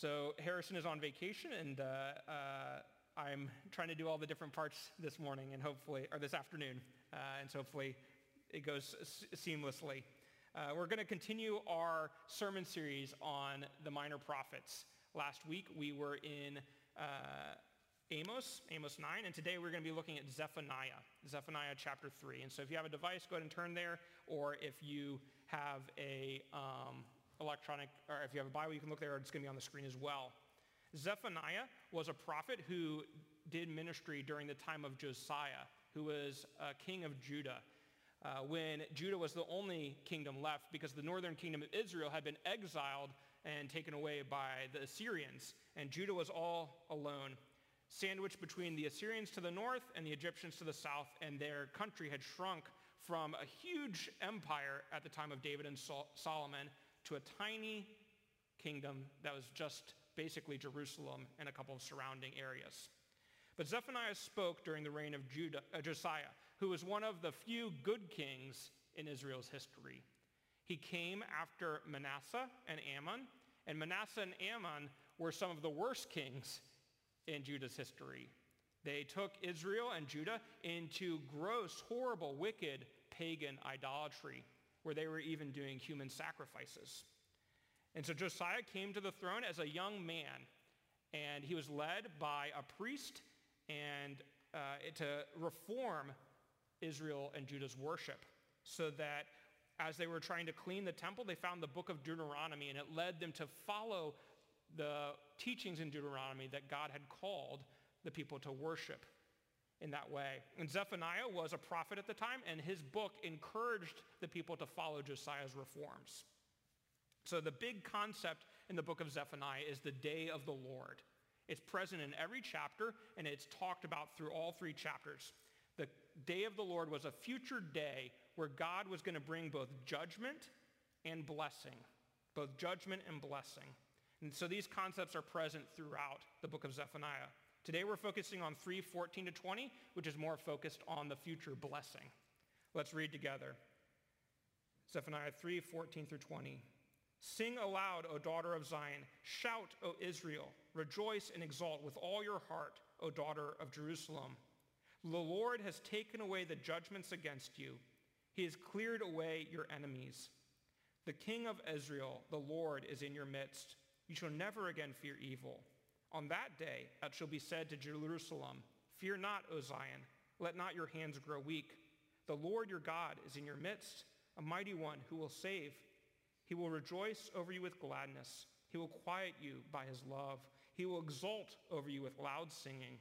So Harrison is on vacation, and uh, uh, I'm trying to do all the different parts this morning, and hopefully, or this afternoon, uh, and so hopefully it goes seamlessly. Uh, we're going to continue our sermon series on the minor prophets. Last week we were in uh, Amos, Amos 9, and today we're going to be looking at Zephaniah, Zephaniah chapter 3. And so if you have a device, go ahead and turn there, or if you have a um, electronic, or if you have a Bible, you can look there. It's going to be on the screen as well. Zephaniah was a prophet who did ministry during the time of Josiah, who was king of Judah. Uh, when Judah was the only kingdom left because the northern kingdom of Israel had been exiled and taken away by the Assyrians. And Judah was all alone, sandwiched between the Assyrians to the north and the Egyptians to the south, and their country had shrunk from a huge empire at the time of David and Solomon to a tiny kingdom that was just basically Jerusalem and a couple of surrounding areas. But Zephaniah spoke during the reign of Judah, uh, Josiah, who was one of the few good kings in Israel's history. He came after Manasseh and Amon, and Manasseh and Amon were some of the worst kings in Judah's history. They took Israel and Judah into gross, horrible, wicked pagan idolatry where they were even doing human sacrifices. And so Josiah came to the throne as a young man, and he was led by a priest and uh, to reform Israel and Judah's worship so that as they were trying to clean the temple, they found the book of Deuteronomy, and it led them to follow the teachings in Deuteronomy that God had called the people to worship in that way. And Zephaniah was a prophet at the time, and his book encouraged the people to follow Josiah's reforms. So the big concept in the book of Zephaniah is the day of the Lord. It's present in every chapter, and it's talked about through all three chapters. The day of the Lord was a future day where God was going to bring both judgment and blessing, both judgment and blessing. And so these concepts are present throughout the book of Zephaniah. Today we're focusing on 3:14 to 20, which is more focused on the future blessing. Let's read together. Zephaniah 3:14 through 20. Sing aloud, O daughter of Zion. Shout, O Israel. Rejoice and exult with all your heart, O daughter of Jerusalem. The Lord has taken away the judgments against you. He has cleared away your enemies. The King of Israel, the Lord, is in your midst. You shall never again fear evil. On that day it shall be said to Jerusalem, Fear not, O Zion, let not your hands grow weak. The Lord your God is in your midst, a mighty one who will save. He will rejoice over you with gladness. He will quiet you by his love. He will exult over you with loud singing.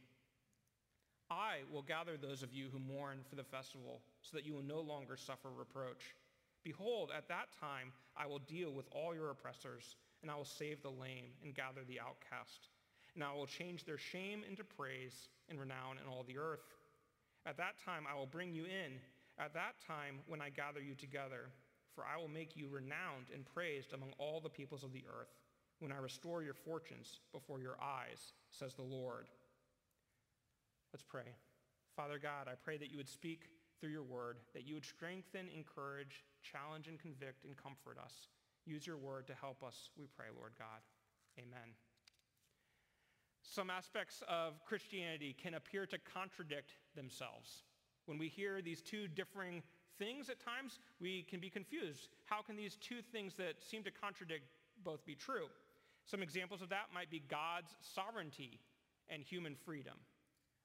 I will gather those of you who mourn for the festival so that you will no longer suffer reproach. Behold, at that time I will deal with all your oppressors, and I will save the lame and gather the outcast and I will change their shame into praise and renown in all the earth. At that time I will bring you in, at that time when I gather you together, for I will make you renowned and praised among all the peoples of the earth, when I restore your fortunes before your eyes, says the Lord. Let's pray. Father God, I pray that you would speak through your word, that you would strengthen, encourage, challenge, and convict and comfort us. Use your word to help us, we pray, Lord God. Amen. Some aspects of Christianity can appear to contradict themselves. When we hear these two differing things at times, we can be confused. How can these two things that seem to contradict both be true? Some examples of that might be God's sovereignty and human freedom.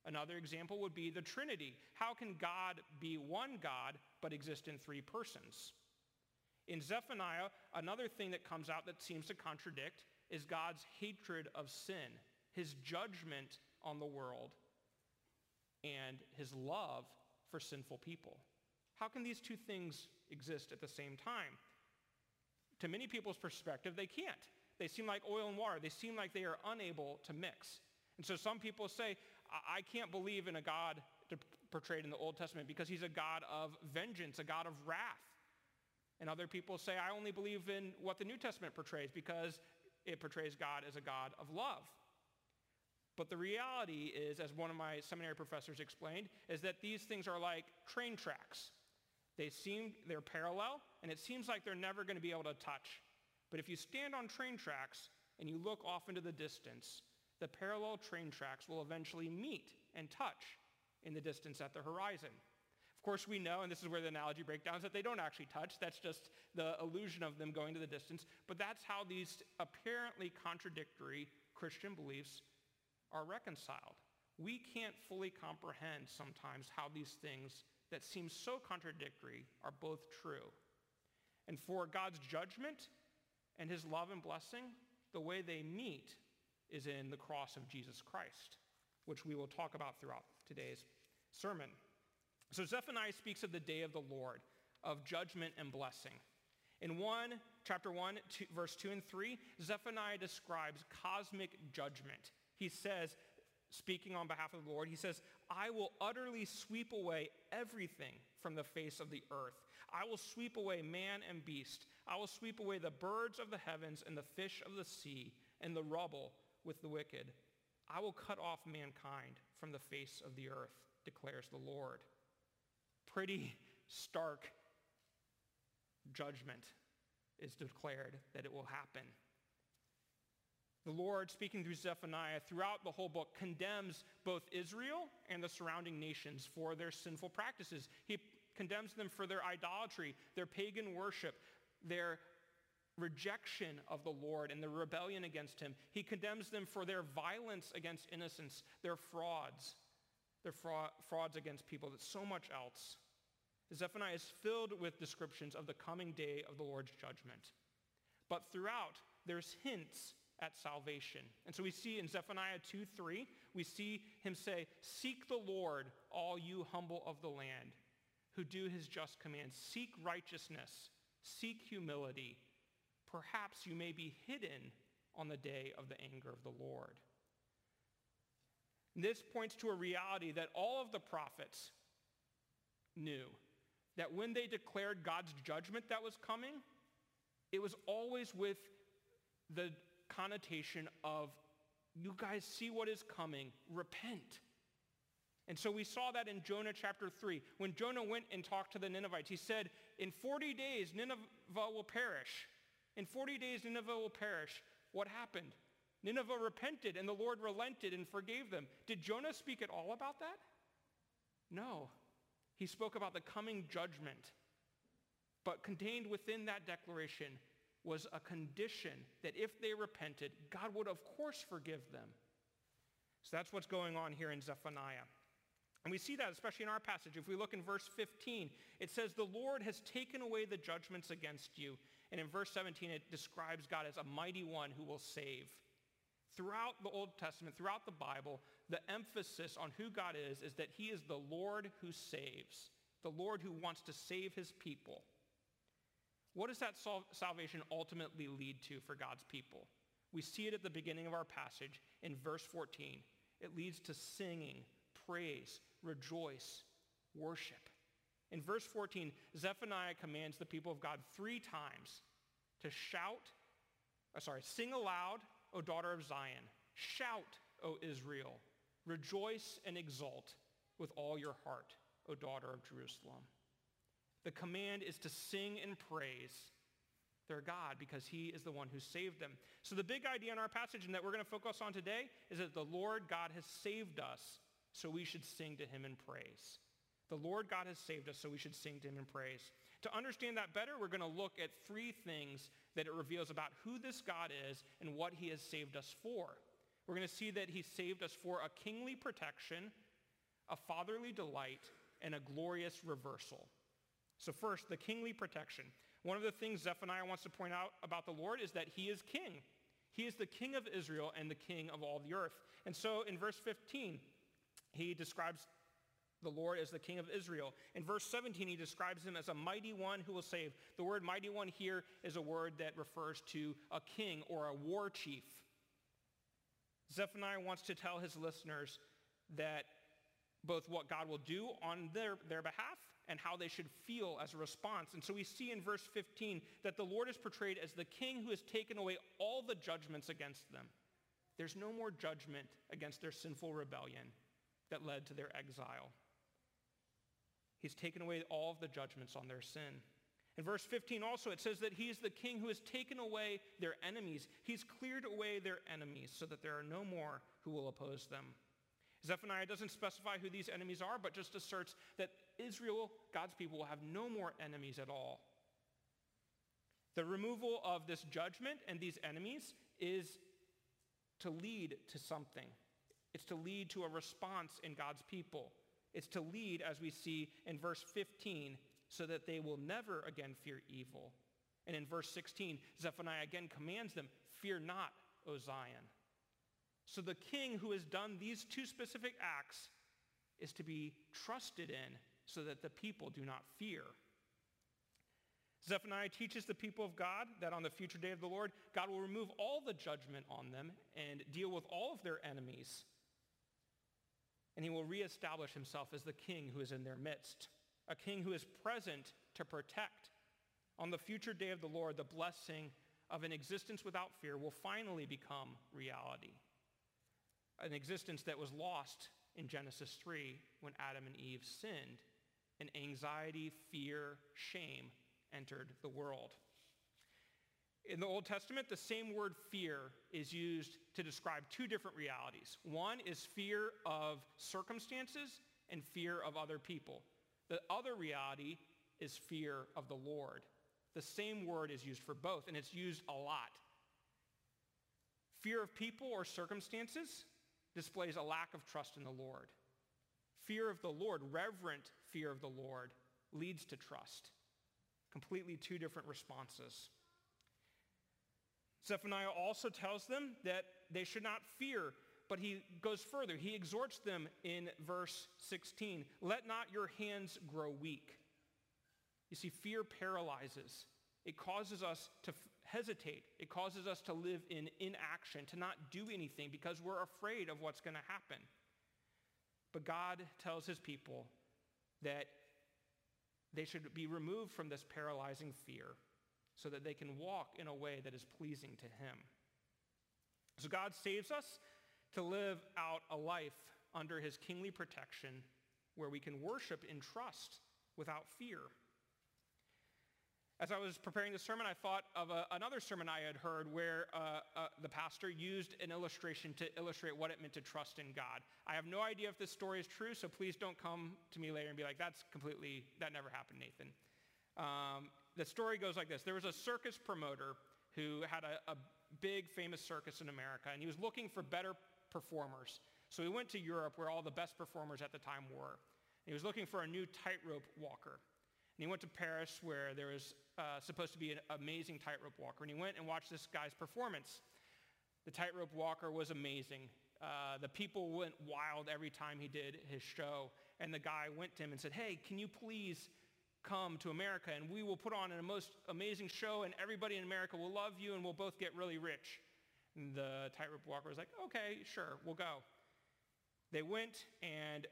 Another example would be the Trinity. How can God be one God but exist in three persons? In Zephaniah, another thing that comes out that seems to contradict is God's hatred of sin his judgment on the world and his love for sinful people. How can these two things exist at the same time? To many people's perspective, they can't. They seem like oil and water. They seem like they are unable to mix. And so some people say, I can't believe in a God portrayed in the Old Testament because he's a God of vengeance, a God of wrath. And other people say, I only believe in what the New Testament portrays because it portrays God as a God of love. But the reality is, as one of my seminary professors explained, is that these things are like train tracks. They seem, they're parallel, and it seems like they're never going to be able to touch. But if you stand on train tracks and you look off into the distance, the parallel train tracks will eventually meet and touch in the distance at the horizon. Of course, we know, and this is where the analogy breakdowns, that they don't actually touch. That's just the illusion of them going to the distance. But that's how these apparently contradictory Christian beliefs are reconciled. We can't fully comprehend sometimes how these things that seem so contradictory are both true. And for God's judgment and his love and blessing, the way they meet is in the cross of Jesus Christ, which we will talk about throughout today's sermon. So Zephaniah speaks of the day of the Lord, of judgment and blessing. In 1, chapter 1, two, verse 2 and 3, Zephaniah describes cosmic judgment. He says, speaking on behalf of the Lord, he says, I will utterly sweep away everything from the face of the earth. I will sweep away man and beast. I will sweep away the birds of the heavens and the fish of the sea and the rubble with the wicked. I will cut off mankind from the face of the earth, declares the Lord. Pretty stark judgment is declared that it will happen. The Lord, speaking through Zephaniah throughout the whole book, condemns both Israel and the surrounding nations for their sinful practices. He condemns them for their idolatry, their pagan worship, their rejection of the Lord and the rebellion against him. He condemns them for their violence against innocence, their frauds, their fra- frauds against people, that so much else. Zephaniah is filled with descriptions of the coming day of the Lord's judgment. But throughout, there's hints at salvation. And so we see in Zephaniah 2, 3, we see him say, Seek the Lord, all you humble of the land, who do his just commands. Seek righteousness. Seek humility. Perhaps you may be hidden on the day of the anger of the Lord. This points to a reality that all of the prophets knew that when they declared God's judgment that was coming, it was always with the connotation of, you guys see what is coming, repent. And so we saw that in Jonah chapter 3. When Jonah went and talked to the Ninevites, he said, in 40 days, Nineveh will perish. In 40 days, Nineveh will perish. What happened? Nineveh repented and the Lord relented and forgave them. Did Jonah speak at all about that? No. He spoke about the coming judgment. But contained within that declaration was a condition that if they repented, God would of course forgive them. So that's what's going on here in Zephaniah. And we see that especially in our passage. If we look in verse 15, it says, The Lord has taken away the judgments against you. And in verse 17, it describes God as a mighty one who will save. Throughout the Old Testament, throughout the Bible, the emphasis on who God is is that he is the Lord who saves, the Lord who wants to save his people. What does that salvation ultimately lead to for God's people? We see it at the beginning of our passage in verse 14. It leads to singing, praise, rejoice, worship. In verse 14, Zephaniah commands the people of God three times to shout, uh, sorry, sing aloud, O daughter of Zion. Shout, O Israel. Rejoice and exult with all your heart, O daughter of Jerusalem. The command is to sing and praise their God because he is the one who saved them. So the big idea in our passage and that we're going to focus on today is that the Lord God has saved us, so we should sing to him in praise. The Lord God has saved us, so we should sing to him in praise. To understand that better, we're going to look at three things that it reveals about who this God is and what he has saved us for. We're going to see that he saved us for a kingly protection, a fatherly delight, and a glorious reversal. So first, the kingly protection. One of the things Zephaniah wants to point out about the Lord is that he is king. He is the king of Israel and the king of all the earth. And so in verse 15, he describes the Lord as the king of Israel. In verse 17, he describes him as a mighty one who will save. The word mighty one here is a word that refers to a king or a war chief. Zephaniah wants to tell his listeners that both what God will do on their, their behalf and how they should feel as a response. And so we see in verse 15 that the Lord is portrayed as the king who has taken away all the judgments against them. There's no more judgment against their sinful rebellion that led to their exile. He's taken away all of the judgments on their sin. In verse 15 also, it says that he is the king who has taken away their enemies. He's cleared away their enemies so that there are no more who will oppose them. Zephaniah doesn't specify who these enemies are, but just asserts that Israel, God's people, will have no more enemies at all. The removal of this judgment and these enemies is to lead to something. It's to lead to a response in God's people. It's to lead, as we see in verse 15, so that they will never again fear evil. And in verse 16, Zephaniah again commands them, Fear not, O Zion. So the king who has done these two specific acts is to be trusted in so that the people do not fear. Zephaniah teaches the people of God that on the future day of the Lord, God will remove all the judgment on them and deal with all of their enemies. And he will reestablish himself as the king who is in their midst, a king who is present to protect. On the future day of the Lord, the blessing of an existence without fear will finally become reality. An existence that was lost in Genesis 3 when Adam and Eve sinned, and anxiety, fear, shame entered the world. In the Old Testament, the same word fear is used to describe two different realities. One is fear of circumstances and fear of other people. The other reality is fear of the Lord. The same word is used for both, and it's used a lot. Fear of people or circumstances displays a lack of trust in the Lord. Fear of the Lord, reverent fear of the Lord, leads to trust. Completely two different responses. Zephaniah also tells them that they should not fear, but he goes further. He exhorts them in verse 16, let not your hands grow weak. You see, fear paralyzes. It causes us to hesitate. It causes us to live in inaction, to not do anything because we're afraid of what's going to happen. But God tells his people that they should be removed from this paralyzing fear so that they can walk in a way that is pleasing to him. So God saves us to live out a life under his kingly protection where we can worship in trust without fear. As I was preparing the sermon, I thought of a, another sermon I had heard where uh, uh, the pastor used an illustration to illustrate what it meant to trust in God. I have no idea if this story is true, so please don't come to me later and be like, that's completely, that never happened, Nathan. Um, the story goes like this. There was a circus promoter who had a, a big famous circus in America, and he was looking for better performers. So he went to Europe where all the best performers at the time were. And he was looking for a new tightrope walker. And he went to Paris where there was uh, supposed to be an amazing tightrope walker. And he went and watched this guy's performance. The tightrope walker was amazing. Uh, the people went wild every time he did his show. And the guy went to him and said, hey, can you please come to America and we will put on a most amazing show and everybody in America will love you and we'll both get really rich. And the tightrope walker was like, okay, sure, we'll go. They went and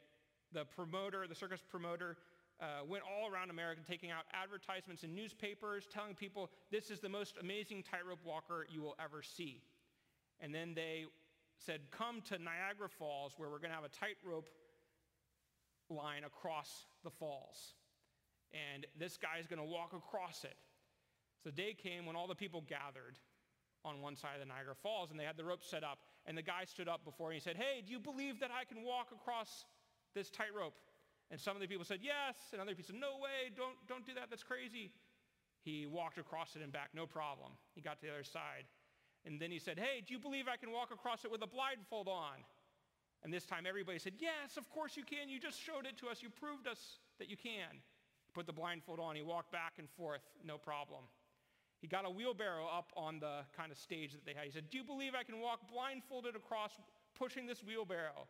the promoter, the circus promoter, uh, went all around America taking out advertisements in newspapers, telling people this is the most amazing tightrope walker you will ever see. And then they said, come to Niagara Falls where we're going to have a tightrope line across the falls. And this guy is going to walk across it. So the day came when all the people gathered on one side of the Niagara Falls and they had the rope set up. And the guy stood up before and he said, hey, do you believe that I can walk across this tightrope? And some of the people said, yes. And other people said, no way, don't, don't do that, that's crazy. He walked across it and back, no problem. He got to the other side. And then he said, hey, do you believe I can walk across it with a blindfold on? And this time everybody said, yes, of course you can. You just showed it to us. You proved us that you can. Put the blindfold on. He walked back and forth, no problem. He got a wheelbarrow up on the kind of stage that they had. He said, do you believe I can walk blindfolded across pushing this wheelbarrow?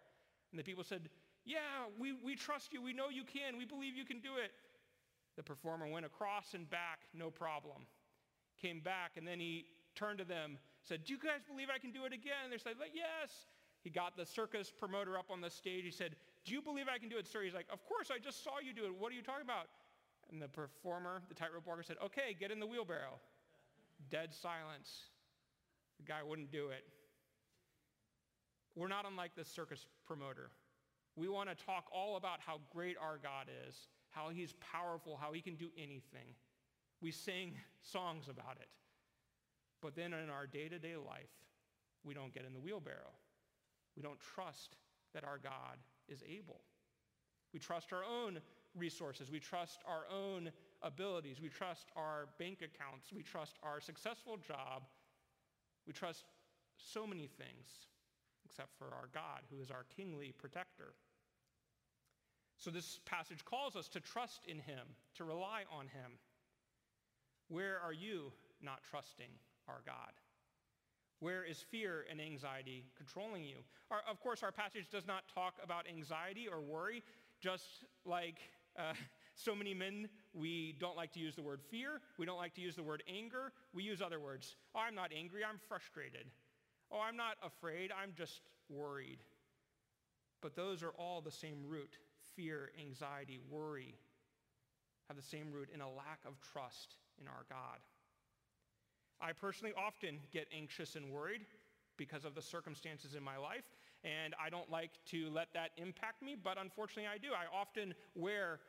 And the people said, yeah, we, we trust you. We know you can. We believe you can do it. The performer went across and back, no problem. Came back, and then he turned to them, said, do you guys believe I can do it again? And they said, yes. He got the circus promoter up on the stage. He said, do you believe I can do it, sir? He's like, of course, I just saw you do it. What are you talking about? And the performer, the tightrope walker, said, okay, get in the wheelbarrow. Dead silence. The guy wouldn't do it. We're not unlike the circus promoter. We want to talk all about how great our God is, how he's powerful, how he can do anything. We sing songs about it. But then in our day-to-day life, we don't get in the wheelbarrow. We don't trust that our God is able. We trust our own resources. We trust our own abilities. We trust our bank accounts. We trust our successful job. We trust so many things except for our God, who is our kingly protector. So this passage calls us to trust in him, to rely on him. Where are you not trusting our God? Where is fear and anxiety controlling you? Our, of course, our passage does not talk about anxiety or worry, just like uh, so many men, we don't like to use the word fear. We don't like to use the word anger. We use other words. Oh, I'm not angry. I'm frustrated. Oh, I'm not afraid. I'm just worried. But those are all the same root. Fear, anxiety, worry have the same root in a lack of trust in our God. I personally often get anxious and worried because of the circumstances in my life, and I don't like to let that impact me, but unfortunately I do. I often wear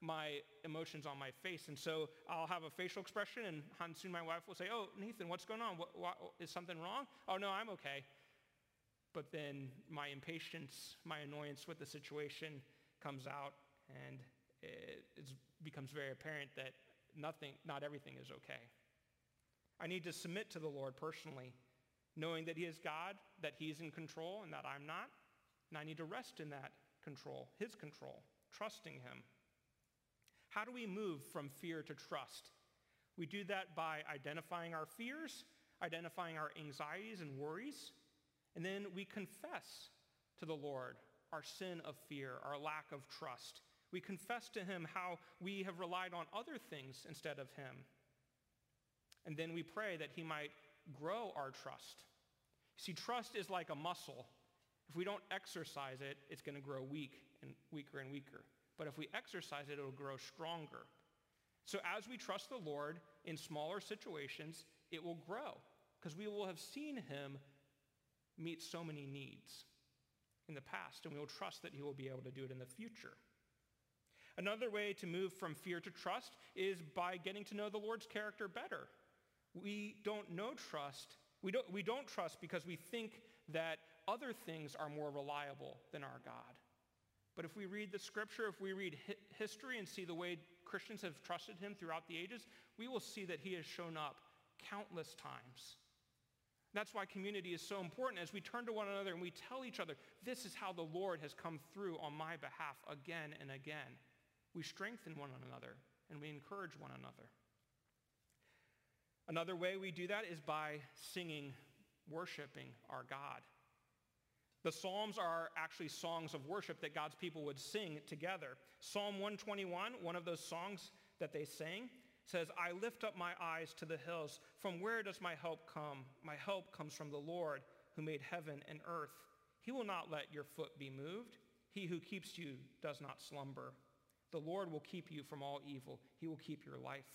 my emotions on my face, and so I'll have a facial expression, and soon my wife will say, oh, Nathan, what's going on? What, what, is something wrong? Oh, no, I'm okay. But then my impatience, my annoyance with the situation comes out, and it becomes very apparent that nothing, not everything is okay. I need to submit to the Lord personally, knowing that he is God, that he's in control and that I'm not. And I need to rest in that control, his control, trusting him. How do we move from fear to trust? We do that by identifying our fears, identifying our anxieties and worries, and then we confess to the Lord our sin of fear, our lack of trust. We confess to him how we have relied on other things instead of him. And then we pray that he might grow our trust. See, trust is like a muscle. If we don't exercise it, it's going to grow weak and weaker and weaker. But if we exercise it, it'll grow stronger. So as we trust the Lord in smaller situations, it will grow because we will have seen him meet so many needs in the past, and we will trust that he will be able to do it in the future. Another way to move from fear to trust is by getting to know the Lord's character better. We don't know trust. We don't, we don't trust because we think that other things are more reliable than our God. But if we read the scripture, if we read hi- history and see the way Christians have trusted him throughout the ages, we will see that he has shown up countless times. That's why community is so important as we turn to one another and we tell each other, this is how the Lord has come through on my behalf again and again. We strengthen one another and we encourage one another. Another way we do that is by singing, worshiping our God. The Psalms are actually songs of worship that God's people would sing together. Psalm 121, one of those songs that they sang, says, I lift up my eyes to the hills. From where does my help come? My help comes from the Lord who made heaven and earth. He will not let your foot be moved. He who keeps you does not slumber. The Lord will keep you from all evil. He will keep your life.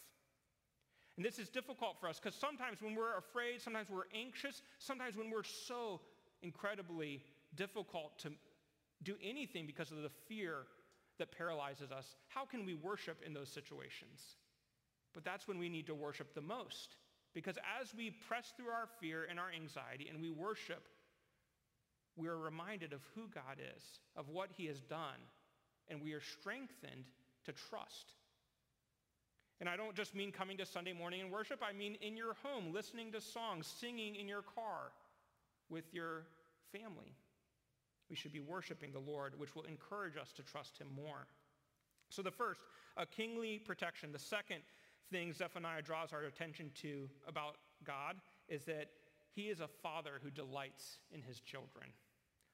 And this is difficult for us because sometimes when we're afraid, sometimes we're anxious, sometimes when we're so incredibly difficult to do anything because of the fear that paralyzes us, how can we worship in those situations? But that's when we need to worship the most. Because as we press through our fear and our anxiety and we worship, we are reminded of who God is, of what he has done, and we are strengthened to trust. And I don't just mean coming to Sunday morning and worship. I mean in your home, listening to songs, singing in your car with your family. We should be worshiping the Lord, which will encourage us to trust him more. So the first, a kingly protection. The second thing Zephaniah draws our attention to about God is that he is a father who delights in his children.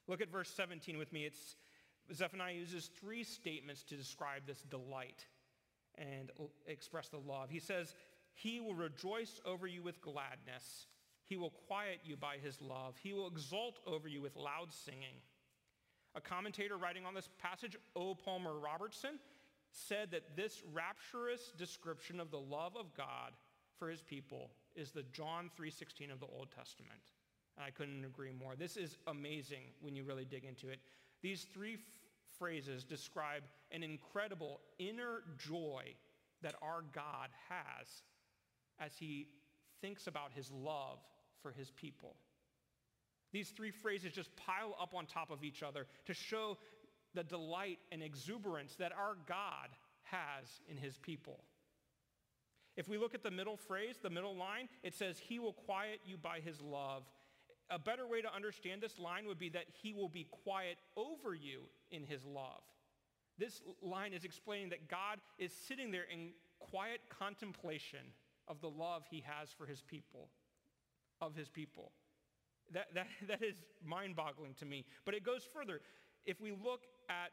Look at verse 17 with me. It's, Zephaniah uses three statements to describe this delight and express the love. He says, he will rejoice over you with gladness. He will quiet you by his love. He will exult over you with loud singing. A commentator writing on this passage, O. Palmer Robertson, said that this rapturous description of the love of God for his people is the John 3.16 of the Old Testament. And I couldn't agree more. This is amazing when you really dig into it. These three f- phrases describe an incredible inner joy that our God has as he thinks about his love for his people. These three phrases just pile up on top of each other to show the delight and exuberance that our God has in his people. If we look at the middle phrase, the middle line, it says, he will quiet you by his love. A better way to understand this line would be that he will be quiet over you in his love. This line is explaining that God is sitting there in quiet contemplation of the love he has for his people, of his people. That, that, that is mind-boggling to me. But it goes further. If we look at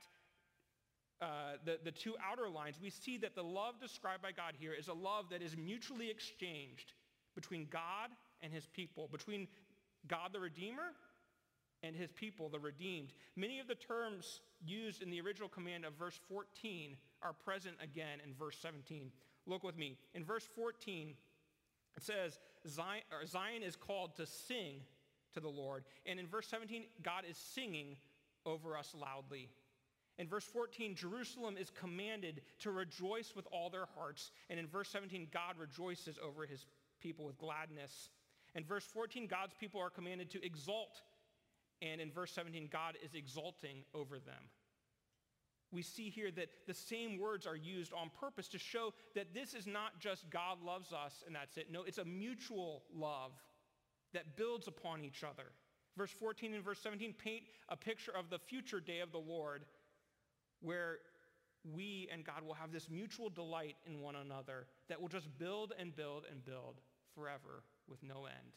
uh, the, the two outer lines, we see that the love described by God here is a love that is mutually exchanged between God and his people, between God the Redeemer and his people, the redeemed. Many of the terms used in the original command of verse 14 are present again in verse 17. Look with me. In verse 14, it says, Zion, Zion is called to sing to the Lord. And in verse 17, God is singing over us loudly. In verse 14, Jerusalem is commanded to rejoice with all their hearts. And in verse 17, God rejoices over his people with gladness. In verse 14, God's people are commanded to exalt. And in verse 17, God is exalting over them. We see here that the same words are used on purpose to show that this is not just God loves us and that's it. No, it's a mutual love that builds upon each other. Verse 14 and verse 17 paint a picture of the future day of the Lord where we and God will have this mutual delight in one another that will just build and build and build forever with no end.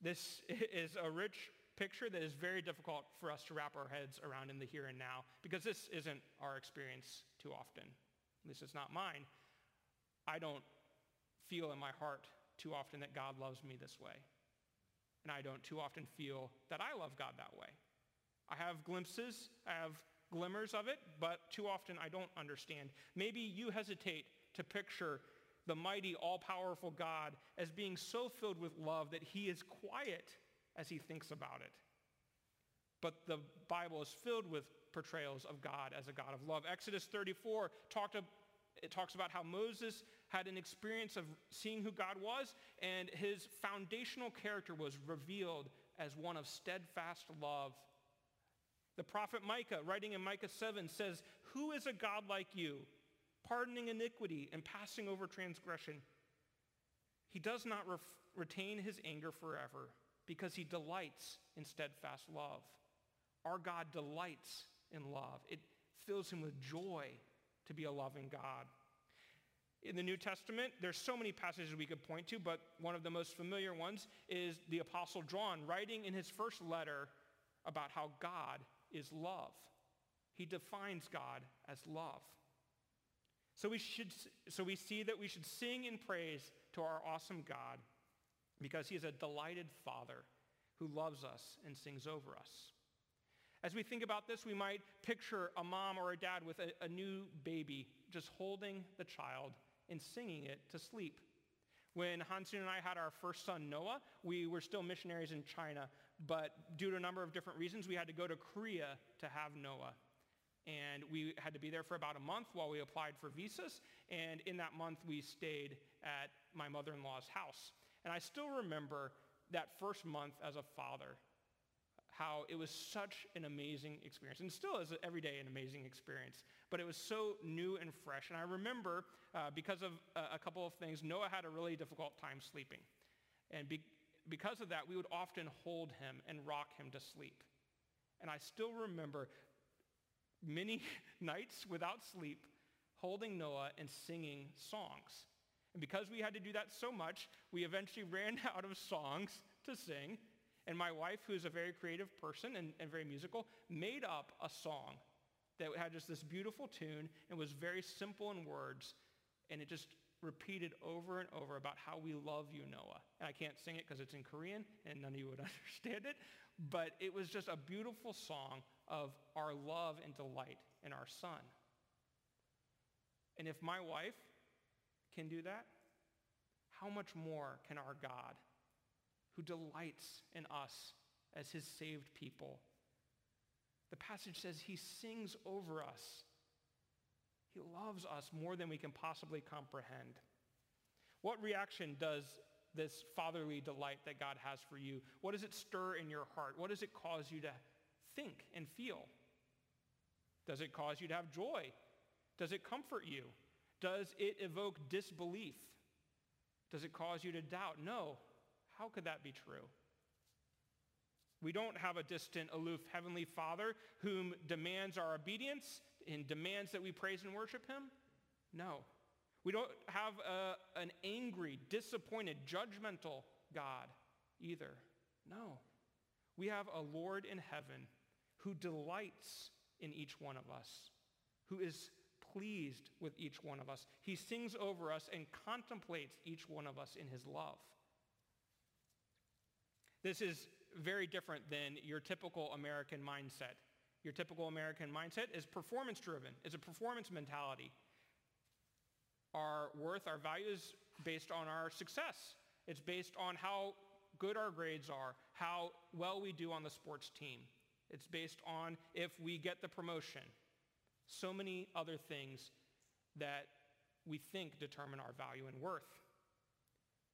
This is a rich picture that is very difficult for us to wrap our heads around in the here and now because this isn't our experience too often. This is not mine. I don't feel in my heart too often that God loves me this way. And I don't too often feel that I love God that way. I have glimpses, I have glimmers of it, but too often I don't understand. Maybe you hesitate to picture the mighty, all-powerful God as being so filled with love that he is quiet as he thinks about it. But the Bible is filled with portrayals of God as a God of love. Exodus 34 talked it talks about how Moses had an experience of seeing who God was, and his foundational character was revealed as one of steadfast love. The prophet Micah, writing in Micah 7, says, Who is a God like you, pardoning iniquity and passing over transgression? He does not ref- retain his anger forever because he delights in steadfast love. Our God delights in love. It fills him with joy to be a loving God. In the New Testament, there's so many passages we could point to, but one of the most familiar ones is the Apostle John writing in his first letter about how God is love. He defines God as love. So we, should, so we see that we should sing in praise to our awesome God because he is a delighted father who loves us and sings over us. As we think about this, we might picture a mom or a dad with a, a new baby just holding the child and singing it to sleep. When Hansun and I had our first son, Noah, we were still missionaries in China, but due to a number of different reasons, we had to go to Korea to have Noah. And we had to be there for about a month while we applied for visas. And in that month, we stayed at my mother-in-law's house. And I still remember that first month as a father, how it was such an amazing experience. And still is every day an amazing experience. But it was so new and fresh. And I remember, uh, because of uh, a couple of things, Noah had a really difficult time sleeping. And be- because of that, we would often hold him and rock him to sleep. And I still remember many nights without sleep holding Noah and singing songs. And because we had to do that so much, we eventually ran out of songs to sing. And my wife, who is a very creative person and, and very musical, made up a song that had just this beautiful tune and was very simple in words. And it just repeated over and over about how we love you, Noah. And I can't sing it because it's in Korean and none of you would understand it. But it was just a beautiful song of our love and delight in our son. And if my wife can do that, how much more can our God, who delights in us as his saved people? The passage says he sings over us He loves us more than we can possibly comprehend. What reaction does this fatherly delight that God has for you, what does it stir in your heart? What does it cause you to think and feel? Does it cause you to have joy? Does it comfort you? Does it evoke disbelief? Does it cause you to doubt? No. How could that be true? We don't have a distant, aloof Heavenly Father whom demands our obedience and demands that we praise and worship him. No. We don't have a, an angry, disappointed, judgmental God either. No. We have a Lord in heaven who delights in each one of us, who is pleased with each one of us. He sings over us and contemplates each one of us in his love. This is very different than your typical American mindset. Your typical American mindset is performance driven. It's a performance mentality. Our worth, our value is based on our success. It's based on how good our grades are, how well we do on the sports team. It's based on if we get the promotion. So many other things that we think determine our value and worth.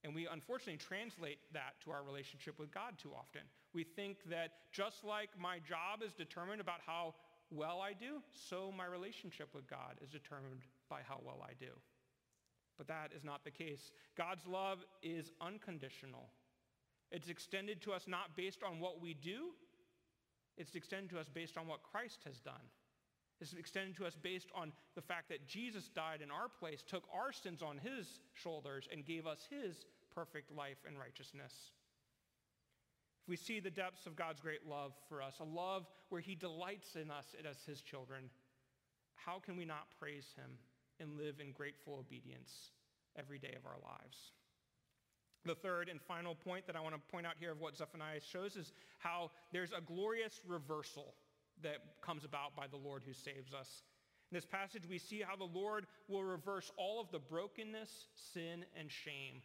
And we unfortunately translate that to our relationship with God too often. We think that just like my job is determined about how well I do, so my relationship with God is determined by how well I do. But that is not the case. God's love is unconditional. It's extended to us not based on what we do, it's extended to us based on what Christ has done. It's extended to us based on the fact that Jesus died in our place, took our sins on his shoulders, and gave us his perfect life and righteousness. If we see the depths of God's great love for us, a love where he delights in us as his children, how can we not praise him and live in grateful obedience every day of our lives? The third and final point that I want to point out here of what Zephaniah shows is how there's a glorious reversal that comes about by the Lord who saves us. In this passage, we see how the Lord will reverse all of the brokenness, sin, and shame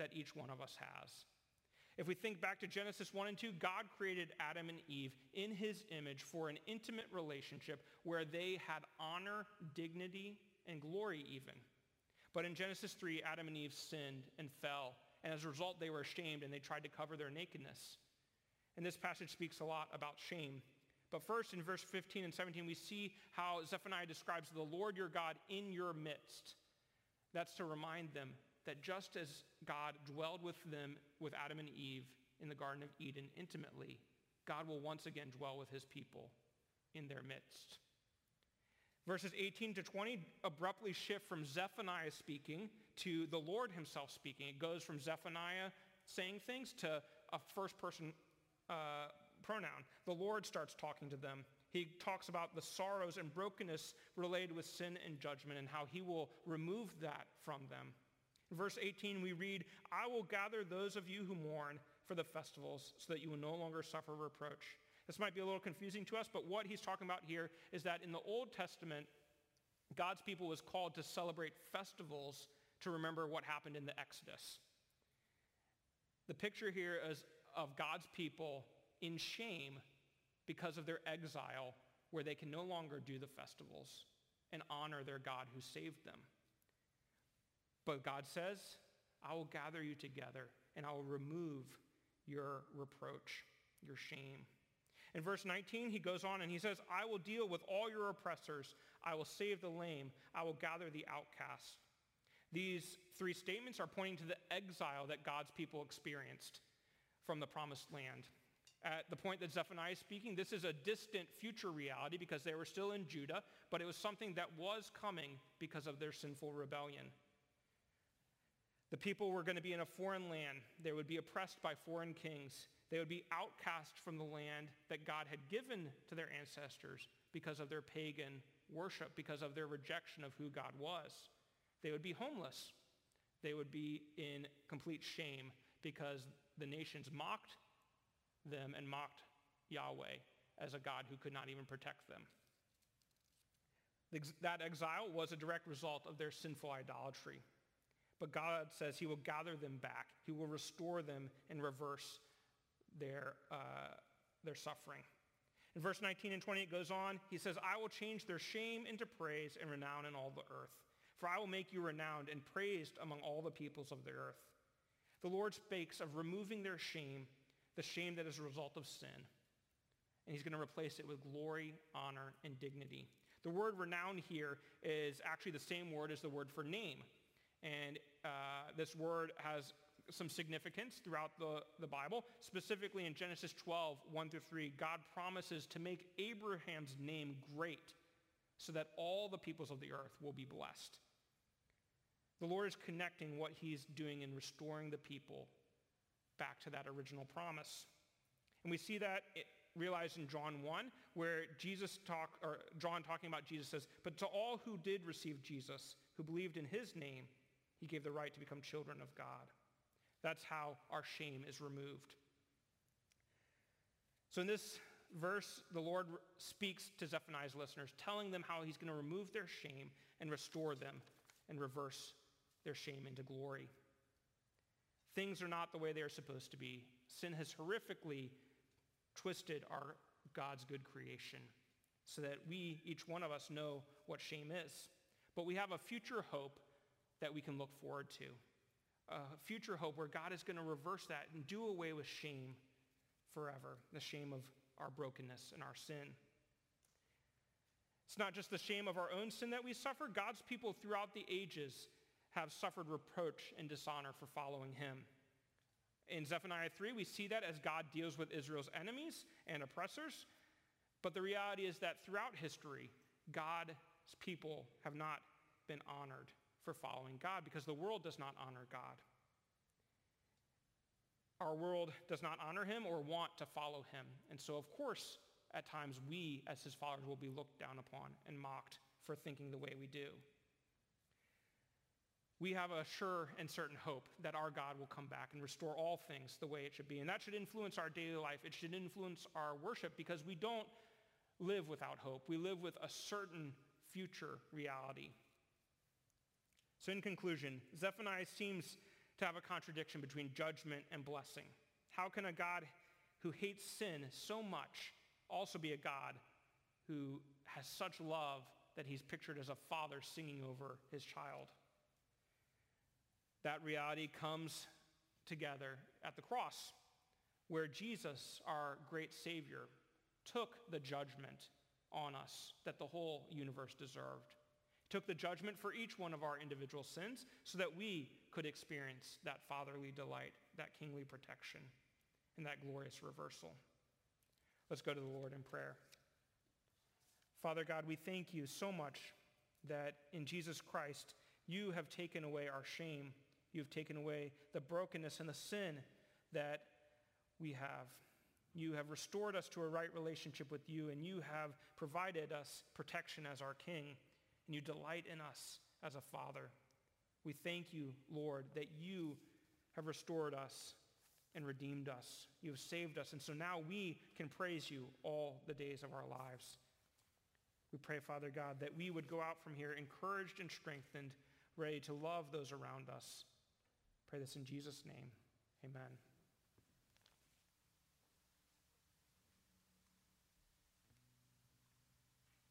that each one of us has. If we think back to Genesis 1 and 2, God created Adam and Eve in his image for an intimate relationship where they had honor, dignity, and glory even. But in Genesis 3, Adam and Eve sinned and fell and as a result, they were ashamed and they tried to cover their nakedness. And this passage speaks a lot about shame. But first, in verse 15 and 17, we see how Zephaniah describes the Lord your God in your midst. That's to remind them that just as God dwelled with them, with Adam and Eve in the Garden of Eden intimately, God will once again dwell with his people in their midst. Verses 18 to 20 abruptly shift from Zephaniah speaking to the Lord himself speaking. It goes from Zephaniah saying things to a first person uh, pronoun. The Lord starts talking to them. He talks about the sorrows and brokenness related with sin and judgment and how he will remove that from them. In verse 18, we read, I will gather those of you who mourn for the festivals so that you will no longer suffer reproach. This might be a little confusing to us, but what he's talking about here is that in the Old Testament, God's people was called to celebrate festivals to remember what happened in the Exodus. The picture here is of God's people in shame because of their exile where they can no longer do the festivals and honor their God who saved them. But God says, I will gather you together and I will remove your reproach, your shame. In verse 19, he goes on and he says, I will deal with all your oppressors. I will save the lame. I will gather the outcast. These three statements are pointing to the exile that God's people experienced from the promised land. At the point that Zephaniah is speaking, this is a distant future reality because they were still in Judah, but it was something that was coming because of their sinful rebellion. The people were going to be in a foreign land. They would be oppressed by foreign kings. They would be outcast from the land that God had given to their ancestors because of their pagan worship, because of their rejection of who God was. They would be homeless. They would be in complete shame because the nations mocked them and mocked Yahweh as a God who could not even protect them. That exile was a direct result of their sinful idolatry. But God says he will gather them back. He will restore them and reverse their, uh, their suffering. In verse 19 and 20, it goes on. He says, I will change their shame into praise and renown in all the earth. For I will make you renowned and praised among all the peoples of the earth. The Lord speaks of removing their shame, the shame that is a result of sin. And he's going to replace it with glory, honor, and dignity. The word renown here is actually the same word as the word for name. And uh, this word has some significance throughout the, the Bible. Specifically in Genesis 12, 1 through 3, God promises to make Abraham's name great so that all the peoples of the earth will be blessed. The Lord is connecting what he's doing in restoring the people back to that original promise. And we see that it, realized in John 1, where Jesus talk, or John talking about Jesus says, but to all who did receive Jesus, who believed in his name, he gave the right to become children of God. That's how our shame is removed. So in this verse, the Lord speaks to Zephaniah's listeners, telling them how he's going to remove their shame and restore them and reverse their shame into glory. Things are not the way they are supposed to be. Sin has horrifically twisted our God's good creation so that we, each one of us, know what shame is. But we have a future hope that we can look forward to. A future hope where God is going to reverse that and do away with shame forever, the shame of our brokenness and our sin. It's not just the shame of our own sin that we suffer. God's people throughout the ages have suffered reproach and dishonor for following him. In Zephaniah 3, we see that as God deals with Israel's enemies and oppressors. But the reality is that throughout history, God's people have not been honored for following God because the world does not honor God. Our world does not honor him or want to follow him. And so, of course, at times we, as his followers, will be looked down upon and mocked for thinking the way we do we have a sure and certain hope that our God will come back and restore all things the way it should be. And that should influence our daily life. It should influence our worship because we don't live without hope. We live with a certain future reality. So in conclusion, Zephaniah seems to have a contradiction between judgment and blessing. How can a God who hates sin so much also be a God who has such love that he's pictured as a father singing over his child? That reality comes together at the cross, where Jesus, our great Savior, took the judgment on us that the whole universe deserved. Took the judgment for each one of our individual sins so that we could experience that fatherly delight, that kingly protection, and that glorious reversal. Let's go to the Lord in prayer. Father God, we thank you so much that in Jesus Christ, you have taken away our shame You've taken away the brokenness and the sin that we have. You have restored us to a right relationship with you, and you have provided us protection as our King, and you delight in us as a Father. We thank you, Lord, that you have restored us and redeemed us. You have saved us, and so now we can praise you all the days of our lives. We pray, Father God, that we would go out from here encouraged and strengthened, ready to love those around us Pray this in Jesus' name. Amen.